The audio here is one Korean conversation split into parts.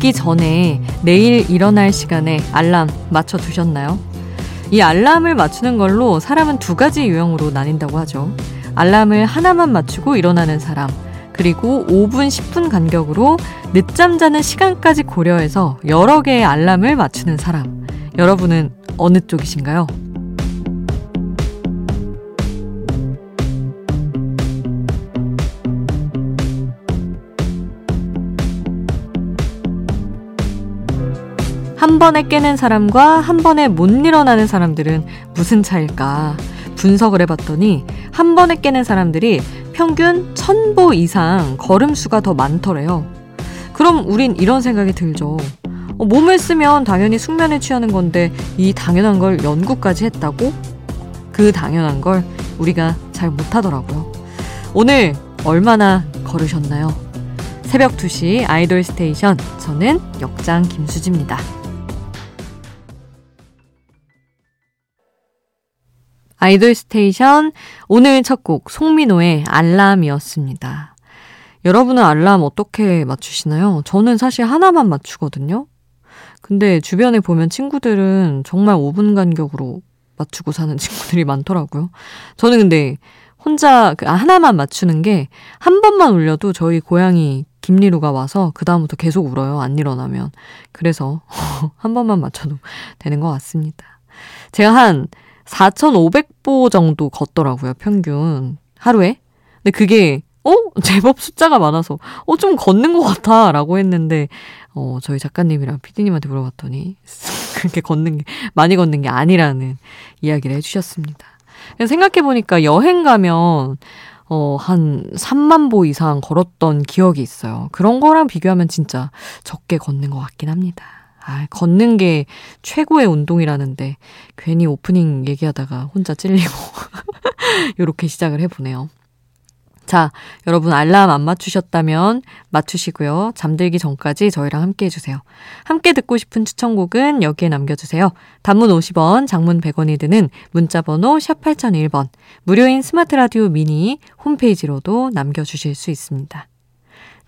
눕기 전에 내일 일어날 시간에 알람 맞춰 두셨나요? 이 알람을 맞추는 걸로 사람은 두 가지 유형으로 나뉜다고 하죠. 알람을 하나만 맞추고 일어나는 사람, 그리고 5분, 10분 간격으로 늦잠 자는 시간까지 고려해서 여러 개의 알람을 맞추는 사람. 여러분은 어느 쪽이신가요? 한 번에 깨는 사람과 한 번에 못 일어나는 사람들은 무슨 차일까? 분석을 해봤더니 한 번에 깨는 사람들이 평균 천보 이상 걸음수가 더 많더래요. 그럼 우린 이런 생각이 들죠. 어, 몸을 쓰면 당연히 숙면에 취하는 건데 이 당연한 걸 연구까지 했다고? 그 당연한 걸 우리가 잘 못하더라고요. 오늘 얼마나 걸으셨나요? 새벽 2시 아이돌 스테이션 저는 역장 김수지입니다. 아이돌 스테이션 오늘 첫 곡 송민호의 알람이었습니다. 여러분은 알람 어떻게 맞추시나요? 저는 사실 하나만 맞추거든요. 근데 주변에 보면 친구들은 정말 5분 간격으로 맞추고 사는 친구들이 많더라고요. 저는 근데 혼자 그 하나만 맞추는 게 한 번만 울려도 저희 고양이 김리루가 와서 그다음부터 계속 울어요. 안 일어나면. 그래서 한 번만 맞춰도 되는 것 같습니다. 제가 한 4,500보 정도 걷더라고요, 평균. 하루에. 근데 그게, 어? 제법 숫자가 많아서, 어, 좀 걷는 것 같아. 라고 했는데, 어, 저희 작가님이랑 피디님한테 물어봤더니, 그렇게 걷는 게, 많이 걷는 게 아니라는 이야기를 해주셨습니다. 생각해보니까 여행 가면, 어, 한 3만 보 이상 걸었던 기억이 있어요. 그런 거랑 비교하면 진짜 적게 걷는 것 같긴 합니다. 아, 걷는 게 최고의 운동이라는데 괜히 오프닝 얘기하다가 혼자 찔리고 이렇게 시작을 해보네요. 자, 여러분 알람 안 맞추셨다면 맞추시고요. 잠들기 전까지 저희랑 함께 해주세요. 함께 듣고 싶은 추천곡은 여기에 남겨주세요. 단문 50원, 장문 100원이 드는 문자번호 샵 8001번, 무료인 스마트라디오 미니 홈페이지로도 남겨주실 수 있습니다.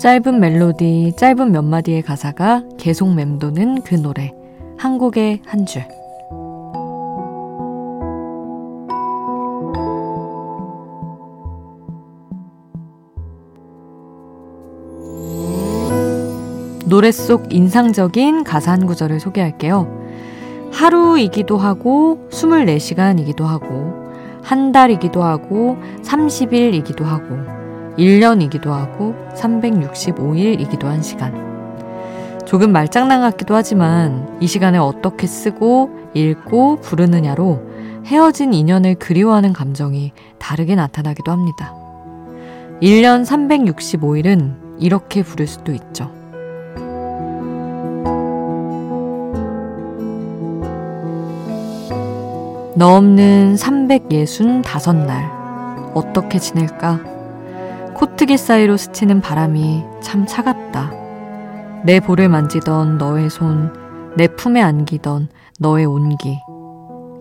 짧은 멜로디, 짧은 몇 마디의 가사가 계속 맴도는 그 노래. 한 곡의 한 줄. 노래 속 인상적인 가사 한 구절을 소개할게요. 하루이기도 하고, 24시간이기도 하고, 한 달이기도 하고, 30일이기도 하고, 1년이기도 하고 365일이기도 한 시간. 조금 말장난 같기도 하지만 이 시간을 어떻게 쓰고 읽고 부르느냐로 헤어진 인연을 그리워하는 감정이 다르게 나타나기도 합니다. 1년 365일은 이렇게 부를 수도 있죠. 너 없는 365날 어떻게 지낼까? 코트기 사이로 스치는 바람이 참 차갑다. 내 볼을 만지던 너의 손, 내 품에 안기던 너의 온기.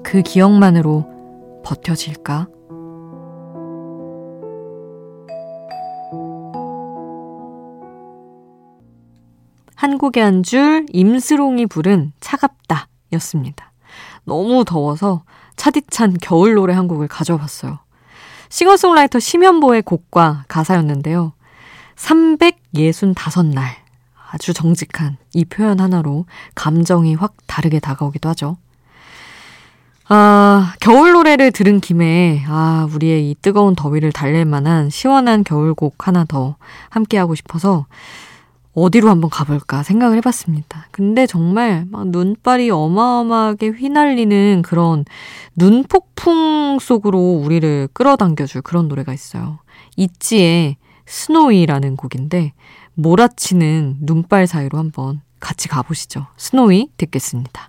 그 기억만으로 버텨질까? 한국의 한 줄 임스롱이 부른 차갑다 였습니다. 너무 더워서 차디찬 겨울 노래 한 곡을 가져봤어요. 싱어송라이터 심현보의 곡과 가사였는데요. 365날. 아주 정직한 이 표현 하나로 감정이 확 다르게 다가오기도 하죠. 아, 겨울 노래를 들은 김에, 아, 우리의 이 뜨거운 더위를 달랠 만한 시원한 겨울곡 하나 더 함께하고 싶어서 어디로 한번 가볼까 생각을 해봤습니다. 근데 정말 막 눈발이 어마어마하게 휘날리는 그런 눈폭풍 속으로 우리를 끌어당겨줄 그런 노래가 있어요. 있지의 스노이라는 곡인데 몰아치는 눈발 사이로 한번 같이 가보시죠. 스노이 듣겠습니다.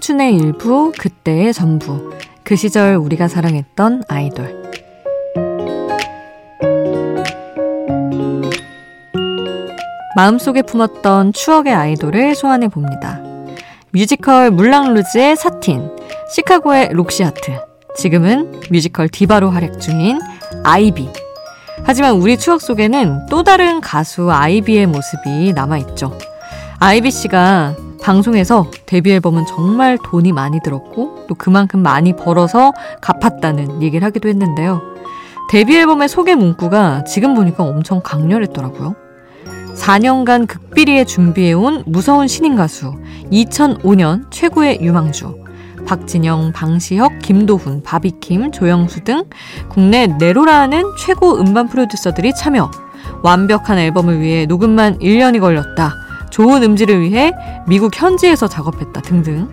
청춘의 일부, 그때의 전부. 그 시절 우리가 사랑했던 아이돌. 마음속에 품었던 추억의 아이돌을 소환해 봅니다. 뮤지컬 물랑루즈의 사틴, 시카고의 록시 하트, 지금은 뮤지컬 디바로 활약 중인 아이비. 하지만 우리 추억 속에는 또 다른 가수 아이비의 모습이 남아있죠. 아이비 씨가 방송에서 데뷔 앨범은 정말 돈이 많이 들었고 또 그만큼 많이 벌어서 갚았다는 얘기를 하기도 했는데요. 데뷔 앨범의 소개 문구가 지금 보니까 엄청 강렬했더라고요. 4년간 극비리에 준비해온 무서운 신인 가수, 2005년 최고의 유망주, 박진영, 방시혁, 김도훈, 바비킴, 조영수 등 국내 네로라는 최고 음반 프로듀서들이 참여. 완벽한 앨범을 위해 녹음만 1년이 걸렸다. 좋은 음질을 위해 미국 현지에서 작업했다 등등.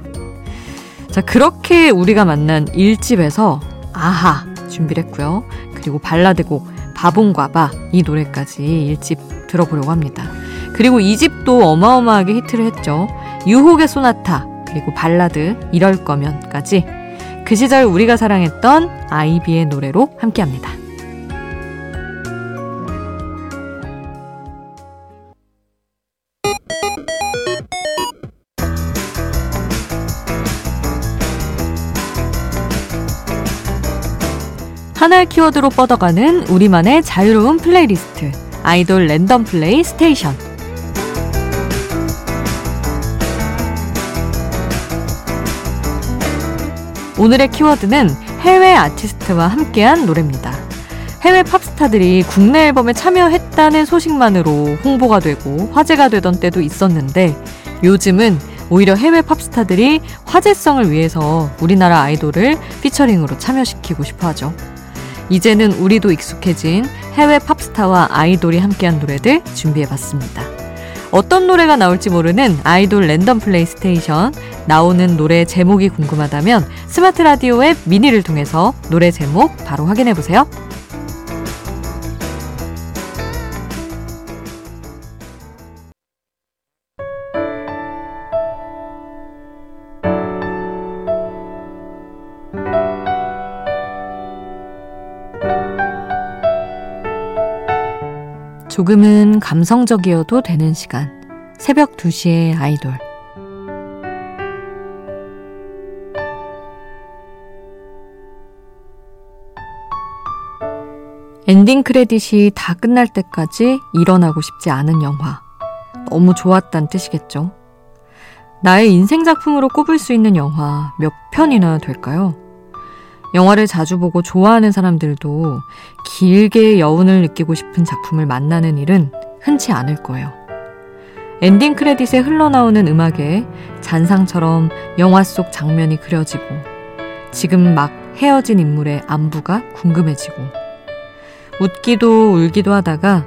자, 그렇게 우리가 만난 1집에서 아하 준비를 했고요. 그리고 발라드곡 바본과 바 이 노래까지 1집 들어보려고 합니다. 그리고 2집도 어마어마하게 히트를 했죠. 유혹의 소나타 그리고 발라드 이럴 거면까지 그 시절 우리가 사랑했던 아이비의 노래로 함께합니다. 하나의 키워드로 뻗어가는 우리만의 자유로운 플레이리스트 아이돌 랜덤 플레이 스테이션 오늘의 키워드는 해외 아티스트와 함께한 노래입니다. 해외 팝스타들이 국내 앨범에 참여했다는 소식만으로 홍보가 되고 화제가 되던 때도 있었는데 요즘은 오히려 해외 팝스타들이 화제성을 위해서 우리나라 아이돌을 피처링으로 참여시키고 싶어 하죠. 이제는 우리도 익숙해진 해외 팝스타와 아이돌이 함께한 노래들 준비해봤습니다. 어떤 노래가 나올지 모르는 아이돌 랜덤 플레이 스테이션 나오는 노래 제목이 궁금하다면 스마트 라디오 앱 미니를 통해서 노래 제목 바로 확인해보세요. 조금은 감성적이어도 되는 시간. 새벽 2시에 아이돌. 엔딩 크레딧이 다 끝날 때까지 일어나고 싶지 않은 영화. 너무 좋았단 뜻이겠죠. 나의 인생 작품으로 꼽을 수 있는 영화 몇 편이나 될까요? 영화를 자주 보고 좋아하는 사람들도 길게 여운을 느끼고 싶은 작품을 만나는 일은 흔치 않을 거예요. 엔딩 크레딧에 흘러나오는 음악에 잔상처럼 영화 속 장면이 그려지고 지금 막 헤어진 인물의 안부가 궁금해지고 웃기도 울기도 하다가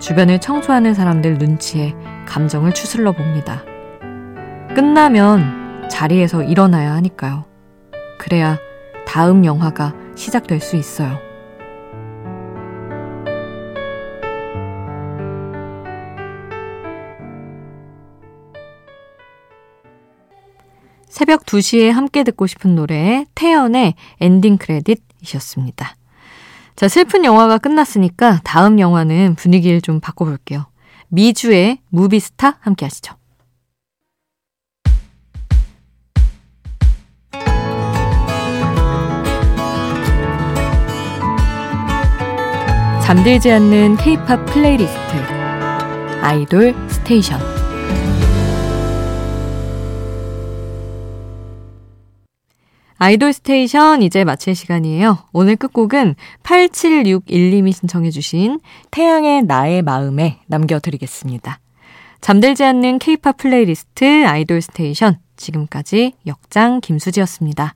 주변을 청소하는 사람들 눈치에 감정을 추슬러 봅니다. 끝나면 자리에서 일어나야 하니까요. 그래야 다음 영화가 시작될 수 있어요. 새벽 2시에 함께 듣고 싶은 노래 태연의 Ending Credits였습니다. 자, 슬픈 영화가 끝났으니까 다음 영화는 분위기를 좀 바꿔볼게요. 미주의 Movie Star 함께 하시죠. 잠들지 않는 K-팝 playlist 아이돌 스테이션 아이돌 스테이션 이제 마칠 시간이에요. 오늘 끝곡은 8761님이 신청해 주신 태양의 나의 마음에 남겨드리겠습니다. 잠들지 않는 케이팝 플레이리스트 아이돌 스테이션 지금까지 역장 김수지였습니다.